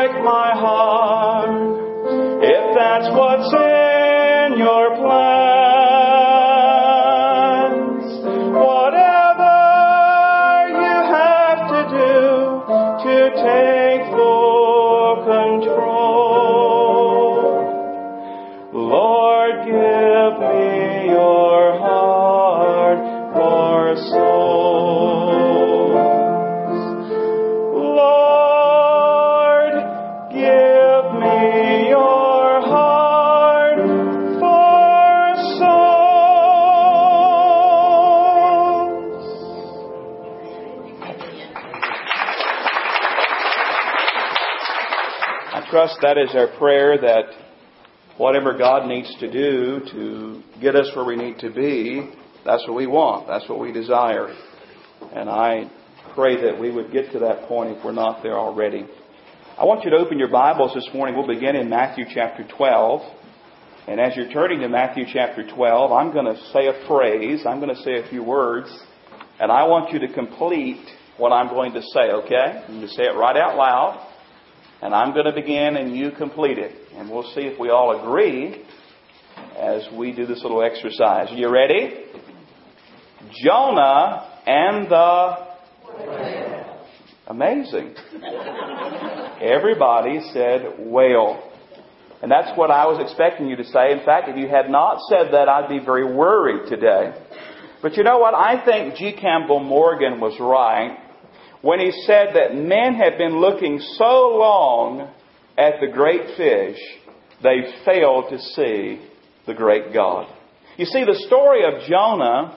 break my heart. If that's what's that is our prayer that whatever God needs to do to get us where we need to be, that's what we want. That's what we desire. And I pray that we would get to that point if we're not there already. I want you to open your Bibles this morning. We'll begin in Matthew chapter 12. And as you're turning to Matthew chapter 12, I'm going to say a phrase. I'm going to say a few words. And I want you to complete what I'm going to say, okay? You say it right out loud. And I'm going to begin and you complete it. And we'll see if we all agree as we do this little exercise. You ready? Jonah and the. Amazing. Everybody said whale. And that's what I was expecting you to say. In fact, if you had not said that, I'd be very worried today. But you know what? I think G. Campbell Morgan was right when he said that men have been looking so long at the great fish, they failed to see the great God. You see, the story of Jonah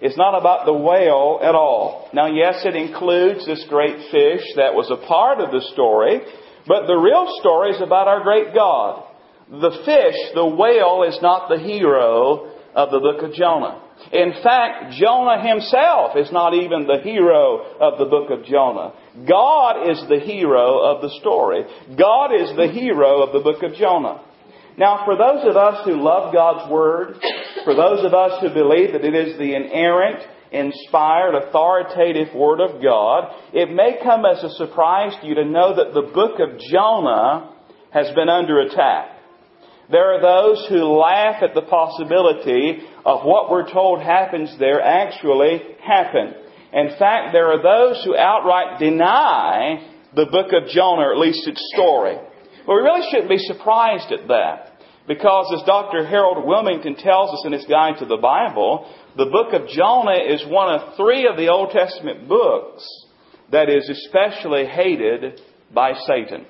is not about the whale at all. Now, yes, it includes this great fish that was a part of the story, but the real story is about our great God. The fish, the whale, is not the hero of the book of Jonah. In fact, Jonah himself is not even the hero of the book of Jonah. God is the hero of the story. God is the hero of the book of Jonah. Now, for those of us who love God's Word, for those of us who believe that it is the inerrant, inspired, authoritative Word of God, it may come as a surprise to you to know that the book of Jonah has been under attack. There are those who laugh at the possibility of what we're told happens there actually happened. In fact, there are those who outright deny the book of Jonah, or at least its story. But we really shouldn't be surprised at that. Because as Dr. Harold Willmington tells us in his guide to the Bible, the book of Jonah is one of three of the Old Testament books that is especially hated by Satan.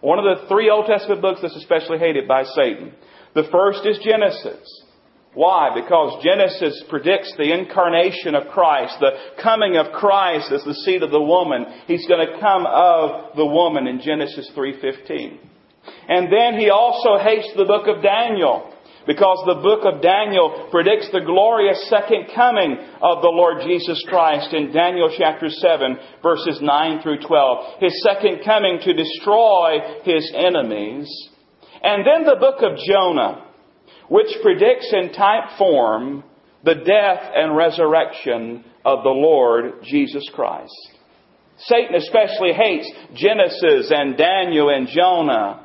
One of the three Old Testament books that's especially hated by Satan. The first is Genesis. Why? Because Genesis predicts the incarnation of Christ, the coming of Christ as the seed of the woman. He's going to come of the woman in Genesis 3:15. And then he also hates the book of Daniel because the book of Daniel predicts the glorious second coming of the Lord Jesus Christ in Daniel chapter 7 verses 9 through 12. His second coming to destroy his enemies. And then the book of Jonah, which predicts in type form the death and resurrection of the Lord Jesus Christ. Satan especially hates Genesis and Daniel and Jonah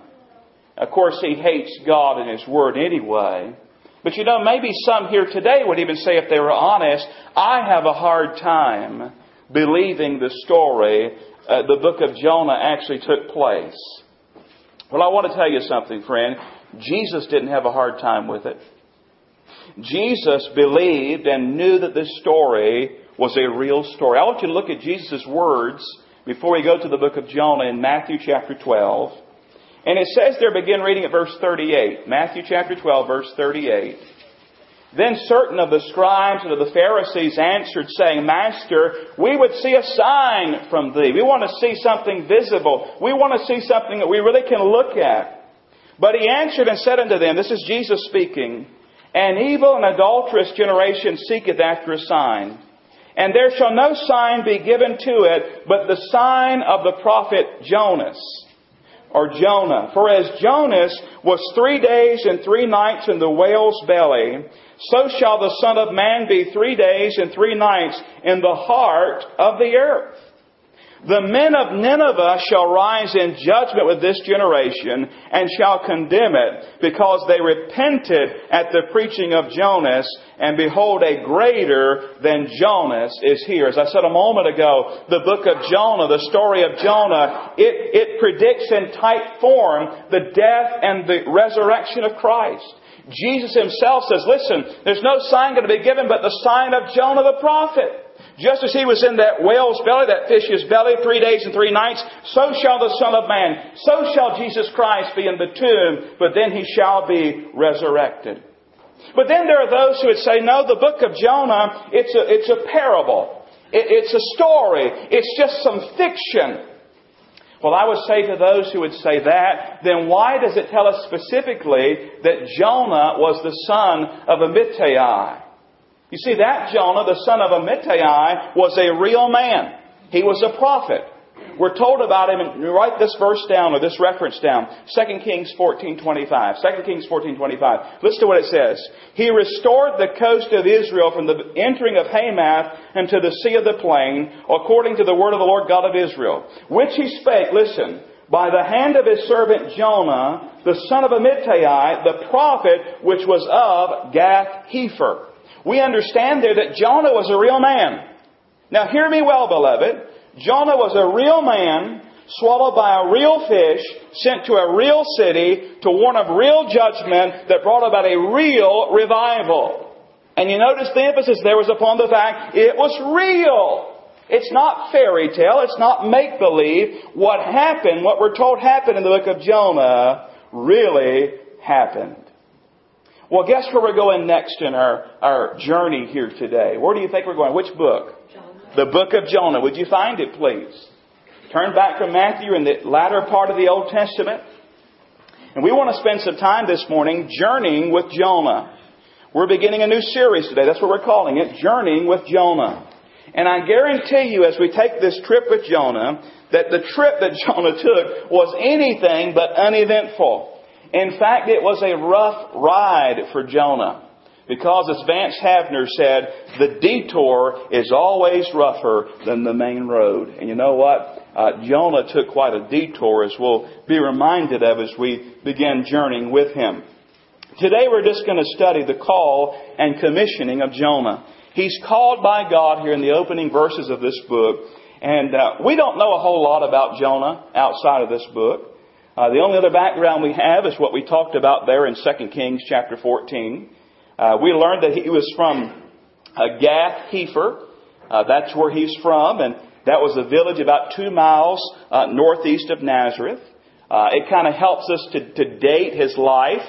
of course, he hates God and His Word anyway. But you know, maybe some here today would even say, if they were honest, I have a hard time believing the story, uh, the book of Jonah actually took place. Well, I want to tell you something, friend. Jesus didn't have a hard time with it. Jesus believed and knew that this story was a real story. I want you to look at Jesus' words before we go to the book of Jonah in Matthew chapter 12. And it says there, begin reading at verse 38. Matthew chapter 12, verse 38. Then certain of the scribes and of the Pharisees answered, saying, Master, we would see a sign from thee. We want to see something visible. We want to see something that we really can look at. But he answered and said unto them, This is Jesus speaking, An evil and adulterous generation seeketh after a sign. And there shall no sign be given to it, but the sign of the prophet Jonas or Jonah. For as Jonas was three days and three nights in the whale's belly, so shall the Son of Man be three days and three nights in the heart of the earth. The men of Nineveh shall rise in judgment with this generation and shall condemn it because they repented at the preaching of Jonas and behold a greater than Jonas is here. As I said a moment ago, the book of Jonah, the story of Jonah, it, it predicts in type form the death and the resurrection of Christ. Jesus himself says, listen, there's no sign going to be given but the sign of Jonah the prophet. Just as he was in that whale's belly, that fish's belly, three days and three nights, so shall the Son of Man, so shall Jesus Christ be in the tomb, but then he shall be resurrected. But then there are those who would say, no, the book of Jonah, it's a, it's a parable. It, it's a story. It's just some fiction. Well, I would say to those who would say that, then why does it tell us specifically that Jonah was the son of Amittai? You see, that Jonah, the son of Amittai, was a real man. He was a prophet. We're told about him, and write this verse down or this reference down. 2 Kings 14.25. 2 Kings 14.25. Listen to what it says. He restored the coast of Israel from the entering of Hamath unto the sea of the plain, according to the word of the Lord God of Israel, which he spake, listen, by the hand of his servant Jonah, the son of Amittai, the prophet, which was of Gath Hepher. We understand there that Jonah was a real man. Now hear me well, beloved. Jonah was a real man swallowed by a real fish, sent to a real city to warn of real judgment that brought about a real revival. And you notice the emphasis there was upon the fact it was real. It's not fairy tale. It's not make believe. What happened, what we're told happened in the book of Jonah, really happened. Well, guess where we're going next in our, our journey here today? Where do you think we're going? Which book? Jonah. The book of Jonah. Would you find it, please? Turn back to Matthew in the latter part of the Old Testament. And we want to spend some time this morning journeying with Jonah. We're beginning a new series today. That's what we're calling it, Journeying with Jonah. And I guarantee you, as we take this trip with Jonah, that the trip that Jonah took was anything but uneventful. In fact, it was a rough ride for Jonah. Because as Vance Havner said, the detour is always rougher than the main road. And you know what? Uh, Jonah took quite a detour as we'll be reminded of as we begin journeying with him. Today we're just going to study the call and commissioning of Jonah. He's called by God here in the opening verses of this book. And uh, we don't know a whole lot about Jonah outside of this book. Uh, the only other background we have is what we talked about there in 2 Kings chapter 14. Uh, we learned that he was from uh, Gath Hepher. Uh, that's where he's from, and That was a village about two miles uh, northeast of Nazareth. Uh, it kind of helps us to, to date his life.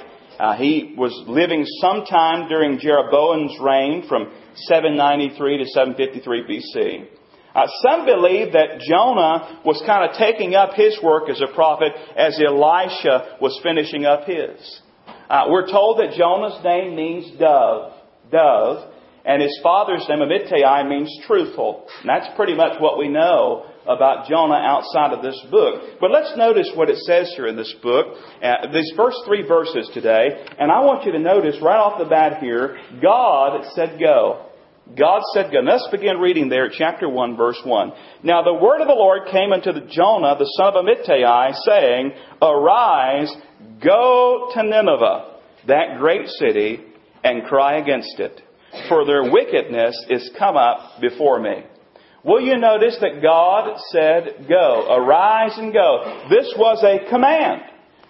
He was living sometime during Jeroboam's reign from 793 to 753 BC. Uh, some believe that Jonah was kind of taking up his work as a prophet as Elisha was finishing up his. Uh, we're told that Jonah's name means dove, dove, and his father's name, Amittai, means truthful. And that's pretty much what we know about Jonah outside of this book. But let's notice what it says here in this book, uh, these first three verses today. And I want you to notice right off the bat here, God said go. God said go. Let's begin reading there, chapter 1, verse 1. Now the word of the Lord came unto Jonah, the son of Amittai, saying, Arise, go to Nineveh, that great city, and cry against it for their wickedness is come up before me. Will you notice that God said, Go, arise and go? This was a command.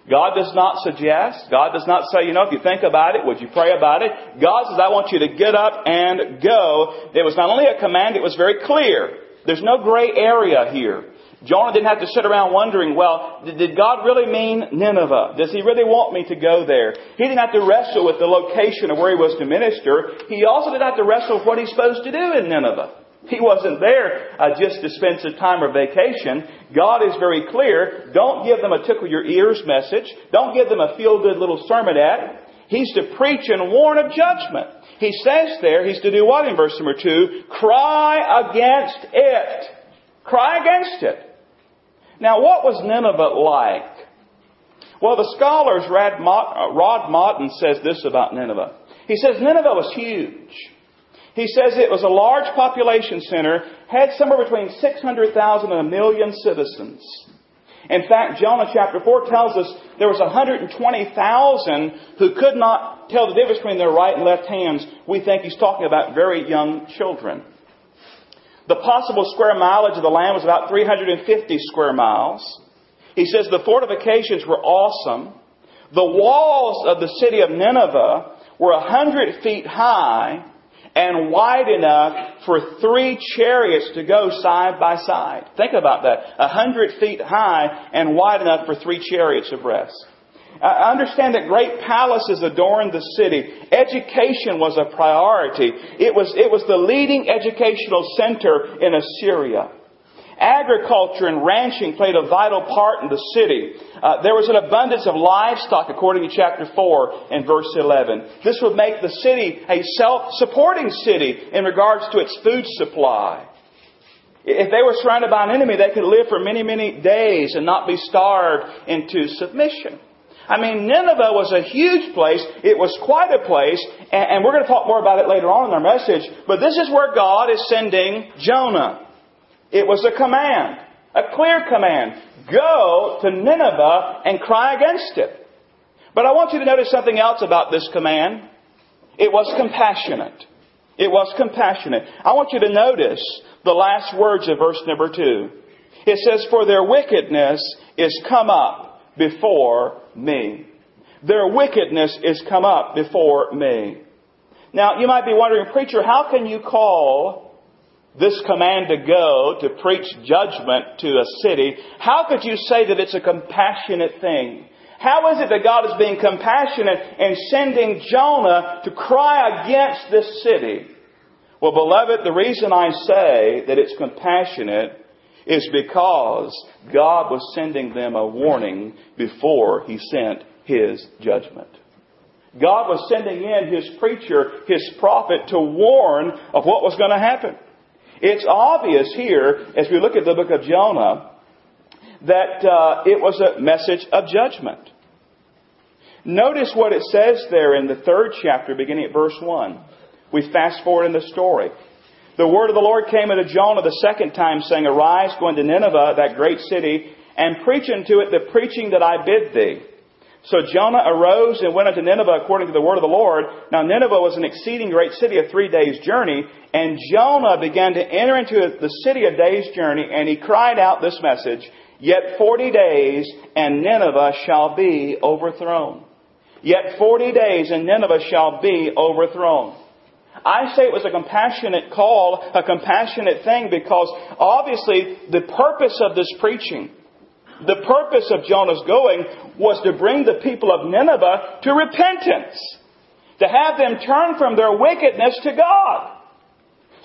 God does not suggest, God does not say, you know, if you think about it, would you pray about it? God says, I want you to get up and go. It was not only a command, it was very clear. There's no gray area here. Jonah didn't have to sit around wondering, well, did God really mean Nineveh? Does he really want me to go there? He didn't have to wrestle with the location of where he was to minister. He also didn't have to wrestle with what he's supposed to do in Nineveh. He wasn't there uh, just to spend some time or vacation. God is very clear. Don't give them a tickle your ears message. Don't give them a feel good little sermon at. He's to preach and warn of judgment. He says there, he's to do what in verse number two? Cry against it. Cry against it. Now, what was Nineveh like? Well, the scholars, Rod Mattoon says this about Nineveh. He says Nineveh was huge. He says it was a large population center, had somewhere between 600,000 and a million citizens. In fact, Jonah chapter 4 tells us there was 120,000 who could not tell the difference between their right and left hands. We think he's talking about very young children. The possible square mileage of the land was about 350 square miles. He says the fortifications were awesome. The walls of the city of Nineveh were a hundred feet high and wide enough for three chariots to go side by side. Think about that. A hundred feet high and wide enough for three chariots abreast. I understand that great palaces adorned the city. Education was a priority. It was, it was the leading educational center in Assyria. Agriculture and ranching played a vital part in the city. Uh, there was an abundance of livestock, according to chapter 4 and verse 11. This would make the city a self-supporting city in regards to its food supply. If they were surrounded by an enemy, they could live for many, many days and not be starved into submission. I mean, Nineveh was a huge place. It was quite a place. And, we're going to talk more about it later on in our message. But this is where God is sending Jonah. It was a command. A clear command. Go to Nineveh and cry against it. But I want you to notice something else about this command. It was compassionate. It was compassionate. I want you to notice the last words of verse number two. It says, For their wickedness is come up before me. Their wickedness is come up before me. Now, you might be wondering, preacher, how can you call this command to go to preach judgment to a city? How could you say that it's a compassionate thing? How is it that God is being compassionate and sending Jonah to cry against this city? Well, beloved, the reason I say that it's compassionate is because God was sending them a warning before He sent His judgment. God was sending in His preacher, His prophet, to warn of what was going to happen. It's obvious here, as we look at the book of Jonah, that uh, it was a message of judgment. Notice what it says there in the third chapter, beginning at verse 1. We fast forward in the story. The word of the Lord came unto Jonah the second time, saying, Arise, go into Nineveh, that great city, and preach unto it the preaching that I bid thee. So Jonah arose and went unto Nineveh according to the word of the Lord. Now Nineveh was an exceeding great city, a three days journey, and Jonah began to enter into the city a day's journey, and he cried out this message, Yet forty days, and Nineveh shall be overthrown. Yet forty days, and Nineveh shall be overthrown. I say it was a compassionate call, a compassionate thing, because obviously the purpose of this preaching, the purpose of Jonah's going was to bring the people of Nineveh to repentance, to have them turn from their wickedness to God.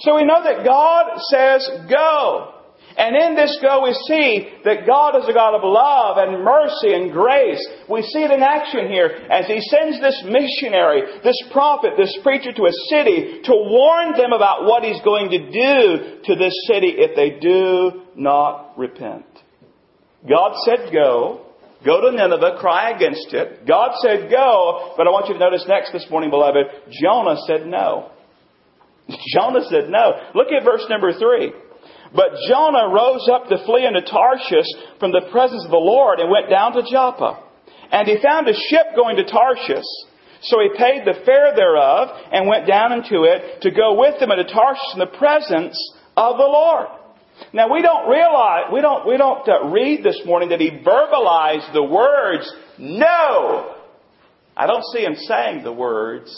So we know that God says go. And in this go we see that God is a God of love and mercy and grace. We see it in action here as He sends this missionary, this prophet, this preacher to a city to warn them about what He's going to do to this city if they do not repent. God said go. Go to Nineveh, cry against it. God said go, but I want you to notice next this morning, beloved, Jonah said no. Jonah said no. Look at verse number three. But Jonah rose up to flee into Tarshish from the presence of the Lord and went down to Joppa. And he found a ship going to Tarshish. So he paid the fare thereof and went down into it to go with them into Tarshish in the presence of the Lord. Now we don't realize, we don't, we don't uh, read this morning that he verbalized the words, no. I don't see him saying the words,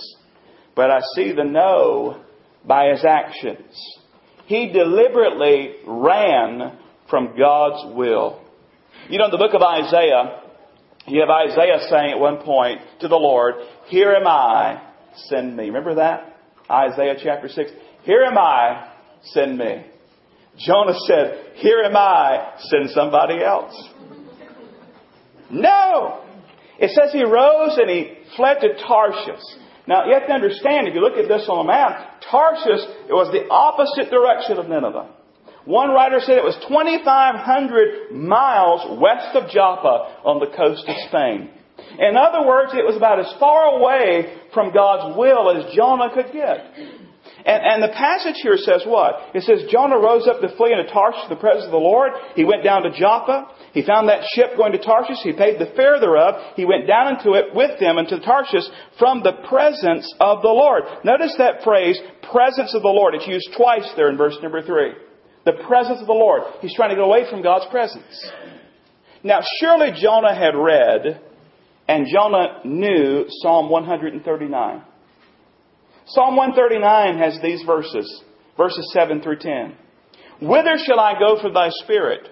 but I see the no by his actions. He deliberately ran from God's will. You know, in the book of Isaiah, you have Isaiah saying at one point to the Lord, Here am I, send me. Remember that? Isaiah chapter 6. Here am I, send me. Jonah said, Here am I, send somebody else. No! It says he rose and he fled to Tarshish. Now, you have to understand, if you look at this on a map, Tarshish it was the opposite direction of Nineveh. One writer said it was 2,500 miles west of Joppa on the coast of Spain. In other words, it was about as far away from God's will as Jonah could get. And, and, the passage here says what? It says Jonah rose up to flee into Tarshish, the presence of the Lord. He went down to Joppa. He found that ship going to Tarshish. He paid the fare thereof. He went down into it with them into Tarshish from the presence of the Lord. Notice that phrase, presence of the Lord. It's used twice there in verse number three. The presence of the Lord. He's trying to get away from God's presence. Now, surely Jonah had read, and Jonah knew Psalm 139. Psalm 139 has these verses, verses 7 through 10. Whither shall I go from thy spirit?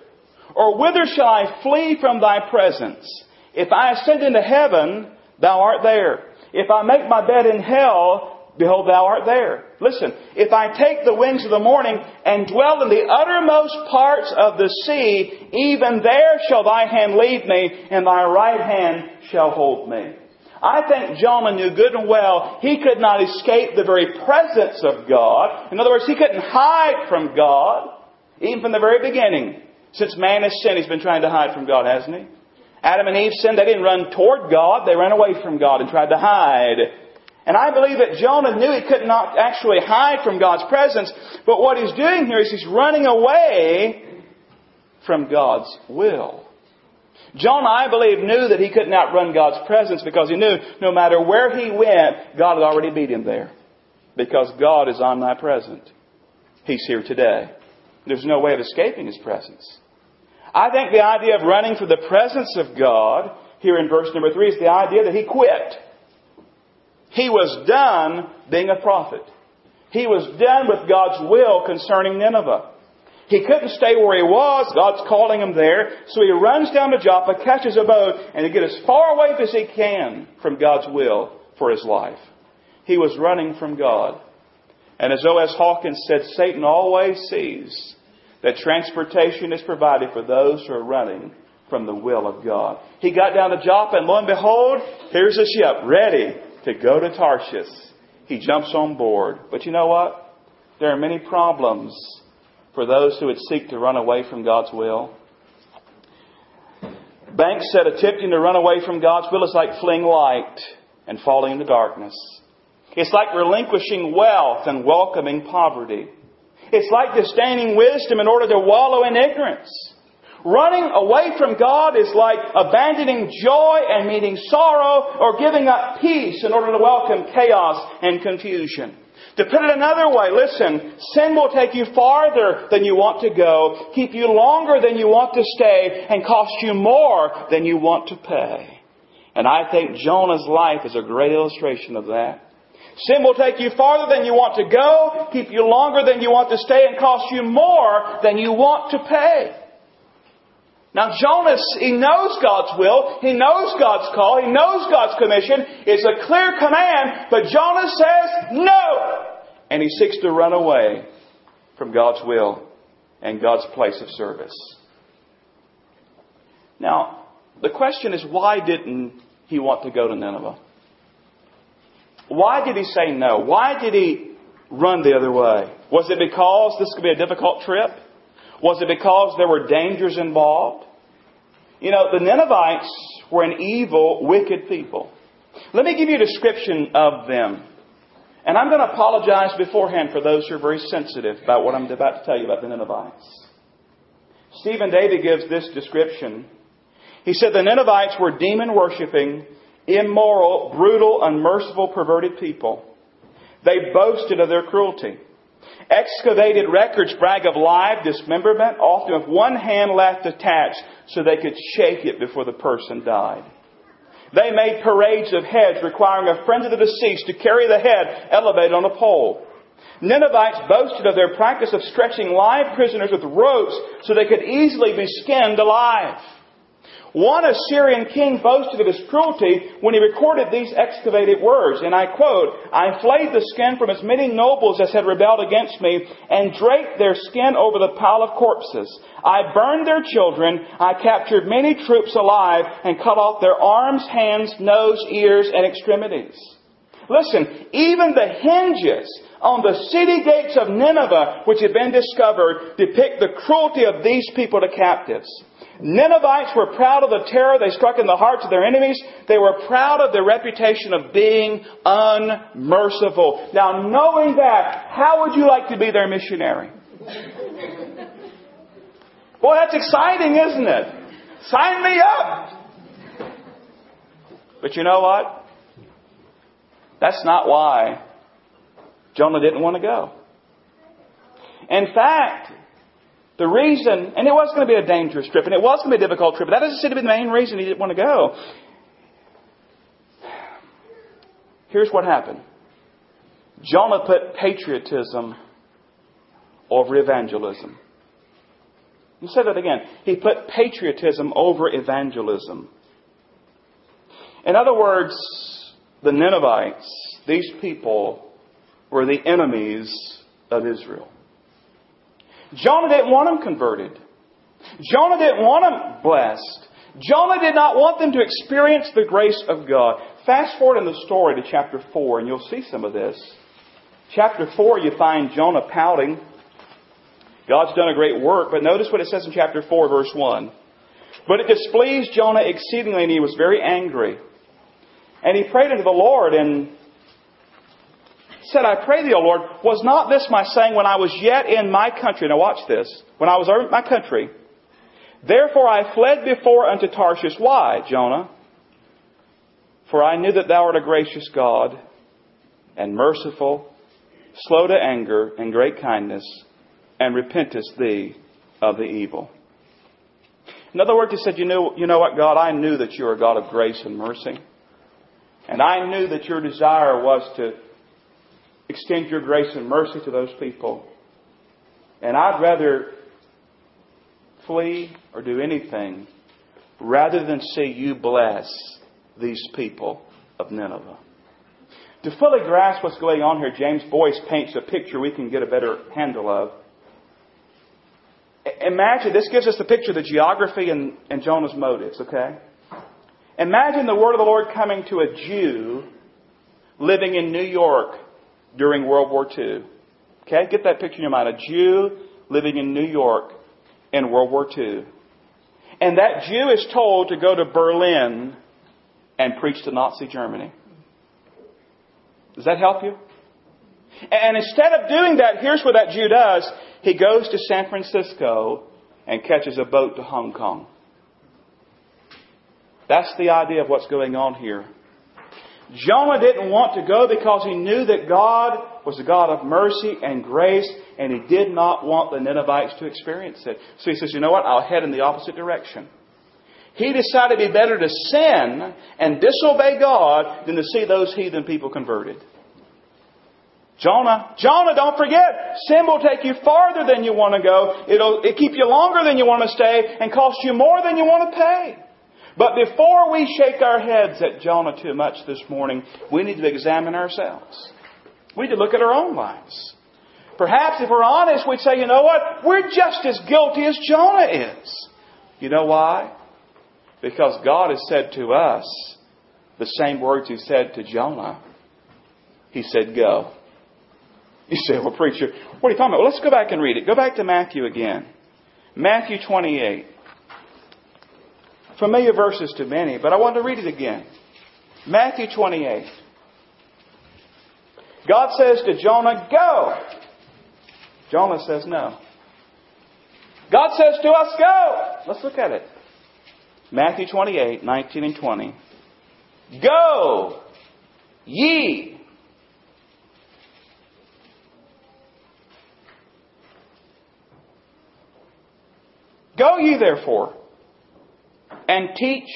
Or whither shall I flee from thy presence? If I ascend into heaven, thou art there. If I make my bed in hell, behold, thou art there. Listen, if I take the wings of the morning and dwell in the uttermost parts of the sea, even there shall thy hand lead me, and thy right hand shall hold me. I think Jonah knew good and well he could not escape the very presence of God. In other words, he couldn't hide from God, even from the very beginning. Since man has sinned, he's been trying to hide from God, hasn't he? Adam and Eve sinned, they didn't run toward God, they ran away from God and tried to hide. And I believe that Jonah knew he could not actually hide from God's presence, but what he's doing here is he's running away from God's will. Jonah, I believe, knew that he couldn't outrun God's presence because he knew no matter where he went, God had already beat him there. Because God is omnipresent. He's here today. There's no way of escaping His presence. I think the idea of running from the presence of God, here in verse number three, is the idea that he quit. He was done being a prophet. He was done with God's will concerning Nineveh. He couldn't stay where he was. God's calling him there. So he runs down to Joppa, catches a boat, and to get as far away as he can from God's will for his life. He was running from God. And as O.S. Hawkins said, Satan always sees that transportation is provided for those who are running from the will of God. He got down to Joppa, and lo and behold, here's a ship ready to go to Tarshish. He jumps on board. But you know what? There are many problems for those who would seek to run away from God's will. Banks said attempting to run away from God's will is like fleeing light and falling into darkness. It's like relinquishing wealth and welcoming poverty. It's like disdaining wisdom in order to wallow in ignorance. Running away from God is like abandoning joy and meeting sorrow or giving up peace in order to welcome chaos and confusion. To put it another way, listen, sin will take you farther than you want to go, keep you longer than you want to stay, and cost you more than you want to pay. And I think Jonah's life is a great illustration of that. Sin will take you farther than you want to go, keep you longer than you want to stay, and cost you more than you want to pay. Now Jonas, he knows God's will, he knows God's call, he knows God's commission. It's a clear command, but Jonas says no! And he seeks to run away from God's will and God's place of service. Now, the question is why didn't he want to go to Nineveh? Why did he say no? Why did he run the other way? Was it because this could be a difficult trip? Was it because there were dangers involved? You know, the Ninevites were an evil, wicked people. Let me give you a description of them. And I'm going to apologize beforehand for those who are very sensitive about what I'm about to tell you about the Ninevites. Stephen Davey gives this description. He said the Ninevites were demon worshipping, immoral, brutal, unmerciful, perverted people. They boasted of their cruelty. Excavated records brag of live dismemberment, often with one hand left attached so they could shake it before the person died. They made parades of heads requiring a friend of the deceased to carry the head elevated on a pole. Ninevites boasted of their practice of stretching live prisoners with ropes so they could easily be skinned alive. One Assyrian king boasted of his cruelty when he recorded these excavated words, and I quote, I flayed the skin from as many nobles as had rebelled against me, and draped their skin over the pile of corpses. I burned their children, I captured many troops alive, and cut off their arms, hands, nose, ears, and extremities. Listen, even the hinges on the city gates of Nineveh, which had been discovered, depict the cruelty of these people to captives. Ninevites were proud of the terror they struck in the hearts of their enemies. They were proud of their reputation of being unmerciful. Now, knowing that, how would you like to be their missionary? Boy, that's exciting, isn't it? Sign me up! But you know what? That's not why Jonah didn't want to go. In fact, the reason, and it was going to be a dangerous trip, and it was going to be a difficult trip, but that doesn't seem to be the main reason he didn't want to go. Here's what happened Jonah put patriotism over evangelism. Me say that again. He put patriotism over evangelism. In other words, the Ninevites, these people, were the enemies of Israel. Jonah didn't want them converted. Jonah didn't want them blessed. Jonah did not want them to experience the grace of God. Fast forward in the story to chapter 4, and you'll see some of this. Chapter 4, you find Jonah pouting. God's done a great work, but notice what it says in chapter 4, verse 1. But it displeased Jonah exceedingly, and he was very angry. And he prayed unto the Lord, and said, I pray thee, O Lord, was not this my saying when I was yet in my country? Now watch this. When I was in my country, therefore I fled before unto Tarshish. Why, Jonah? For I knew that thou art a gracious God and merciful, slow to anger and great kindness, and repentest thee of the evil. In other words, he said, you know, you know what, God? I knew that you are a God of grace and mercy. And I knew that your desire was to extend your grace and mercy to those people. And I'd rather flee or do anything rather than see you bless these people of Nineveh. To fully grasp what's going on here, James Boice paints a picture we can get a better handle of. Imagine, this gives us the picture of the geography and, and Jonah's motives, okay? Imagine the word of the Lord coming to a Jew living in New York during World War II. Okay, get that picture in your mind. A Jew living in New York in World War II. And that Jew is told to go to Berlin and preach to Nazi Germany. Does that help you? And instead of doing that, here's what that Jew does. He goes to San Francisco and catches a boat to Hong Kong. That's the idea of what's going on here. Jonah didn't want to go because he knew that God was a God of mercy and grace, and he did not want the Ninevites to experience it. So he says, you know what? I'll head in the opposite direction. He decided it'd be better to sin and disobey God than to see those heathen people converted. Jonah, Jonah, don't forget, sin will take you farther than you want to go. It'll, it'll keep you longer than you want to stay and cost you more than you want to pay. But before we shake our heads at Jonah too much this morning, we need to examine ourselves. We need to look at our own lives. Perhaps if we're honest, we'd say, you know what? We're just as guilty as Jonah is. You know why? Because God has said to us the same words He said to Jonah. He said, go. You say, well, preacher, what are you talking about? Well, let's go back and read it. Go back to Matthew again. Matthew 28. Familiar verses to many, but I want to read it again. Matthew 28. God says to Jonah, go. Jonah says no. God says to us, go. Let's look at it. Matthew 28, 19 and 20. Go, ye. Go ye therefore and teach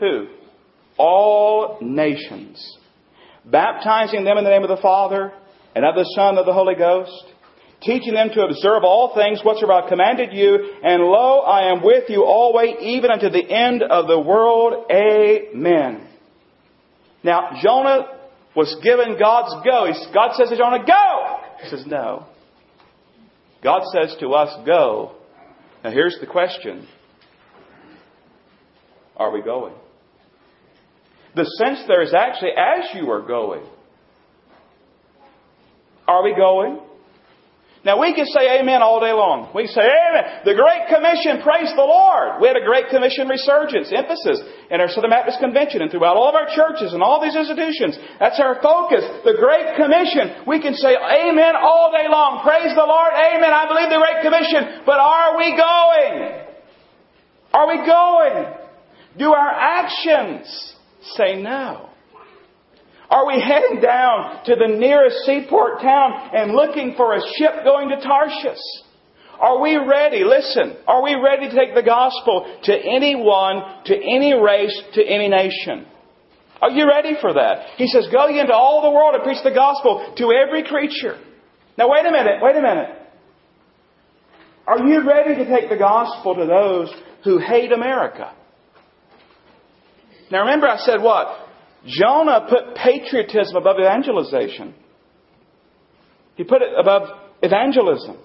who? All nations, baptizing them in the name of the Father and of the Son and of the Holy Ghost teaching them to observe all things whatsoever I commanded you, and lo, I am with you always, even unto the end of the world. Amen. Now, Jonah was given God's go. God says to Jonah, go! He says, no. God says to us, go. Now here's the question. Are we going? The sense there is actually as you are going. Are we going? Now we can say amen all day long. We say amen. The Great Commission, praise the Lord. We had a Great Commission resurgence, emphasis in our Southern Baptist Convention and throughout all of our churches and all these institutions. That's our focus. The Great Commission. We can say amen all day long. Praise the Lord. Amen. I believe the Great Commission. But are we going? Are we going? Do our actions say no? Are we heading down to the nearest seaport town and looking for a ship going to Tarshish? Are we ready? Listen, are we ready to take the gospel to anyone, to any race, to any nation? Are you ready for that? He says, Go ye into all the world and preach the gospel to every creature. Now, wait a minute, wait a minute. Are you ready to take the gospel to those who hate America? Now, remember, I said what? Jonah put patriotism above evangelization. He put it above evangelism.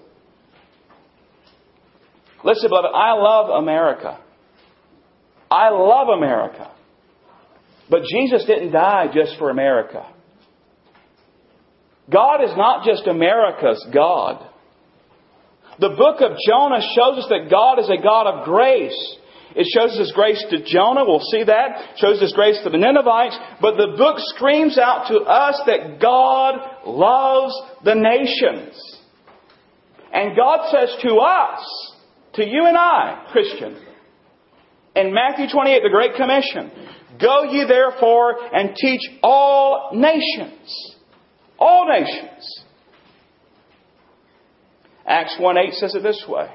Listen, beloved, I love America. I love America. But Jesus didn't die just for America. God is not just America's God. The book of Jonah shows us that God is a God of grace. It shows His grace to Jonah. We'll see that. It shows His grace to the Ninevites. But the book screams out to us that God loves the nations. And God says to us, to you and I, Christian, in Matthew 28, the Great Commission, Go ye therefore and teach all nations. All nations. Acts 1 8 says it this way.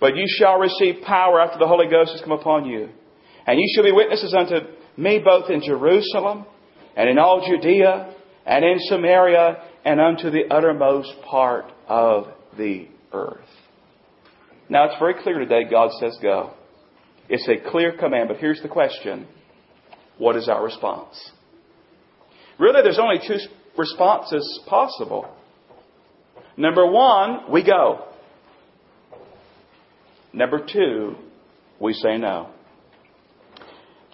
But you shall receive power after the Holy Ghost has come upon you. And you shall be witnesses unto me both in Jerusalem and in all Judea and in Samaria and unto the uttermost part of the earth. Now it's very clear today God says go. It's a clear command, but here's the question. What is our response? Really, there's only two responses possible. Number one, we go. Number two, we say no.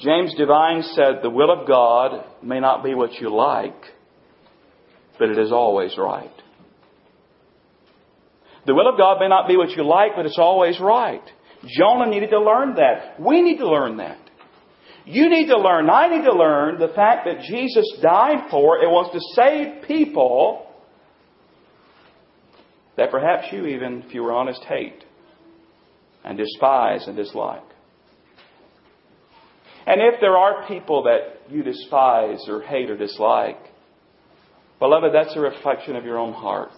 James Devine said, The will of God may not be what you like, but it is always right. The will of God may not be what you like, but it's always right. Jonah needed to learn that. We need to learn that. You need to learn, I need to learn the fact that Jesus died for and wants to save people that perhaps you even, if you were honest, hate and despise and dislike. And if there are people that you despise or hate or dislike, beloved, that's a reflection of your own heart.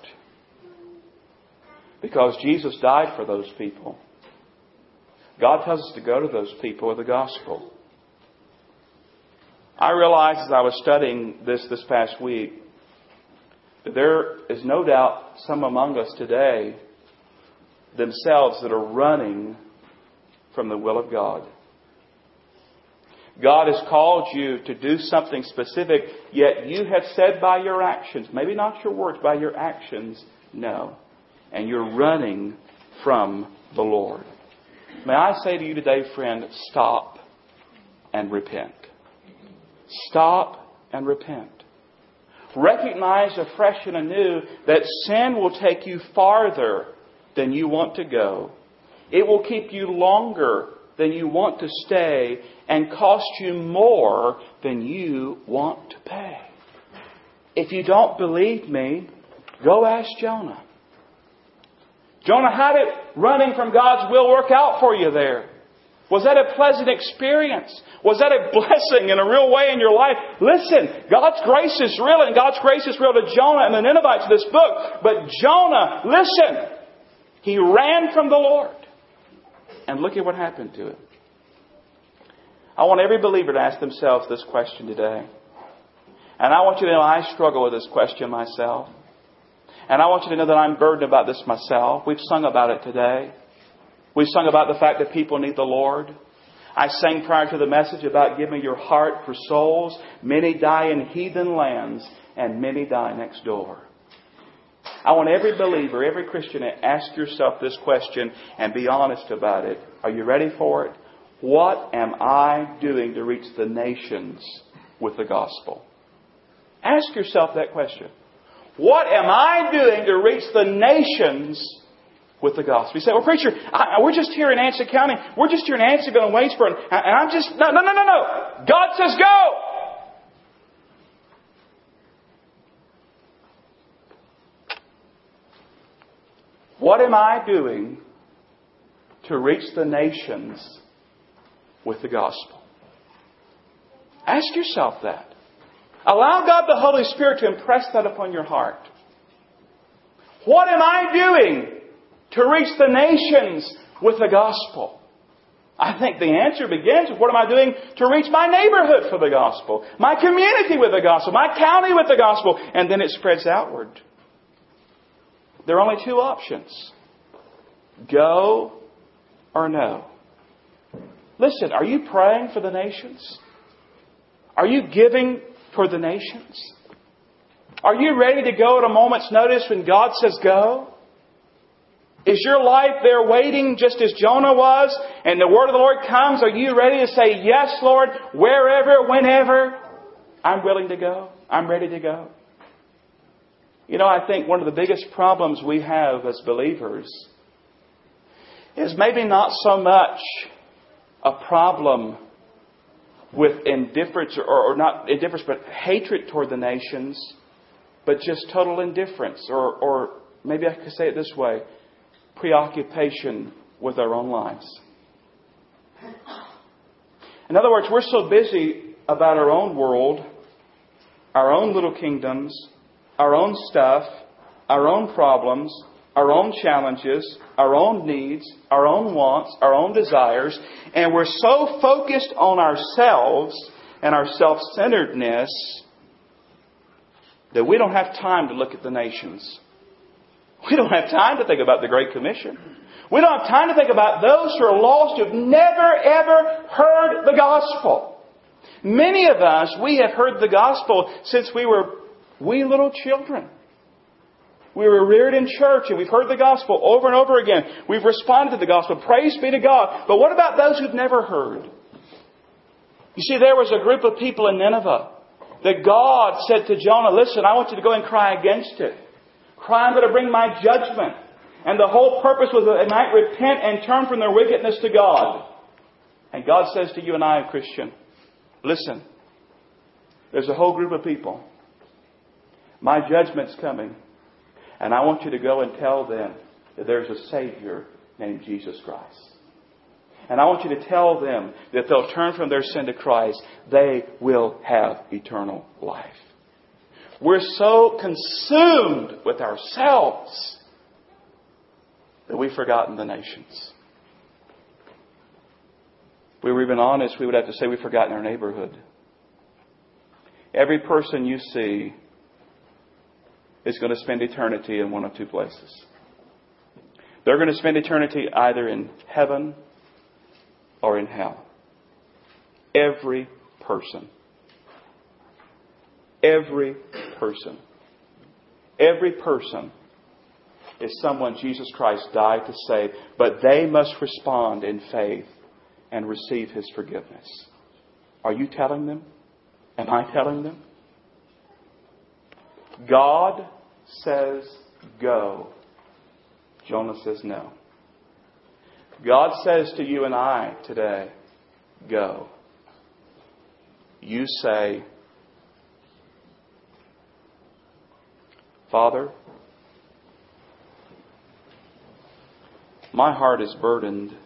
Because Jesus died for those people. God tells us to go to those people with the gospel. I realized as I was studying this this past week that there is no doubt some among us today themselves that are running from the will of God. God has called you to do something specific, yet you have said by your actions, maybe not your words, by your actions, no. And you're running from the Lord. May I say to you today, friend, stop and repent. Stop and repent. Recognize afresh and anew that sin will take you farther than you want to go. It will keep you longer than you want to stay and cost you more than you want to pay. If you don't believe me, go ask Jonah. Jonah, how did running from God's will work out for you there? Was that a pleasant experience? Was that a blessing in a real way in your life? Listen, God's grace is real and God's grace is real to Jonah and the Ninevites in this book. But Jonah, listen, he ran from the Lord. And look at what happened to him. I want every believer to ask themselves this question today. And I want you to know I struggle with this question myself. And I want you to know that I'm burdened about this myself. We've sung about it today. We've sung about the fact that people need the Lord. I sang prior to the message about giving your heart for souls. Many die in heathen lands, and many die next door. I want every believer, every Christian to ask yourself this question and be honest about it. Are you ready for it? What am I doing to reach the nations with the gospel? Ask yourself that question. What am I doing to reach the nations with the gospel? You say, well, preacher, I, we're just here in Anson County. We're just here in Ansonville and Wadesboro. And, and I'm just, no, no, no, no, no. God says go. What am I doing to reach the nations with the gospel? Ask yourself that. Allow God the Holy Spirit to impress that upon your heart. What am I doing to reach the nations with the gospel? I think the answer begins with what am I doing to reach my neighborhood for the gospel, my community with the gospel, my county with the gospel, and then it spreads outward. There are only two options go or no. Listen, are you praying for the nations? Are you giving for the nations? Are you ready to go at a moment's notice when God says go? Is your life there waiting just as Jonah was and the word of the Lord comes? Are you ready to say, Yes, Lord, wherever, whenever? I'm willing to go. I'm ready to go. You know, I think one of the biggest problems we have as believers is maybe not so much a problem with indifference, or, or not indifference, but hatred toward the nations, but just total indifference, or, or maybe I could say it this way preoccupation with our own lives. In other words, we're so busy about our own world, our own little kingdoms, our own stuff, our own problems, our own challenges, our own needs, our own wants, our own desires, and we're so focused on ourselves and our self centeredness that we don't have time to look at the nations. We don't have time to think about the Great Commission. We don't have time to think about those who are lost who've never ever heard the gospel. Many of us, we have heard the gospel since we were wee little children. We were reared in church and we've heard the gospel over and over again. We've responded to the gospel. Praise be to God. But what about those who've never heard? You see, there was a group of people in Nineveh that God said to Jonah, listen, I want you to go and cry against it. Cry, I'm going to bring my judgment. And the whole purpose was that they might repent and turn from their wickedness to God. And God says to you and I, Christian, listen, there's a whole group of people. My judgment's coming. And I want you to go and tell them that there's a Savior named Jesus Christ. And I want you to tell them that if they'll turn from their sin to Christ, they will have eternal life. We're so consumed with ourselves that we've forgotten the nations. If we were even honest, we would have to say we've forgotten our neighborhood. Every person you see is going to spend eternity in one of two places. They're going to spend eternity either in heaven or in hell. Every person. Every person. Every person is someone Jesus Christ died to save, but they must respond in faith and receive His forgiveness. Are you telling them? Am I telling them? God says go. Jonah says no. God says to you and I today, go. You say, Father, my heart is burdened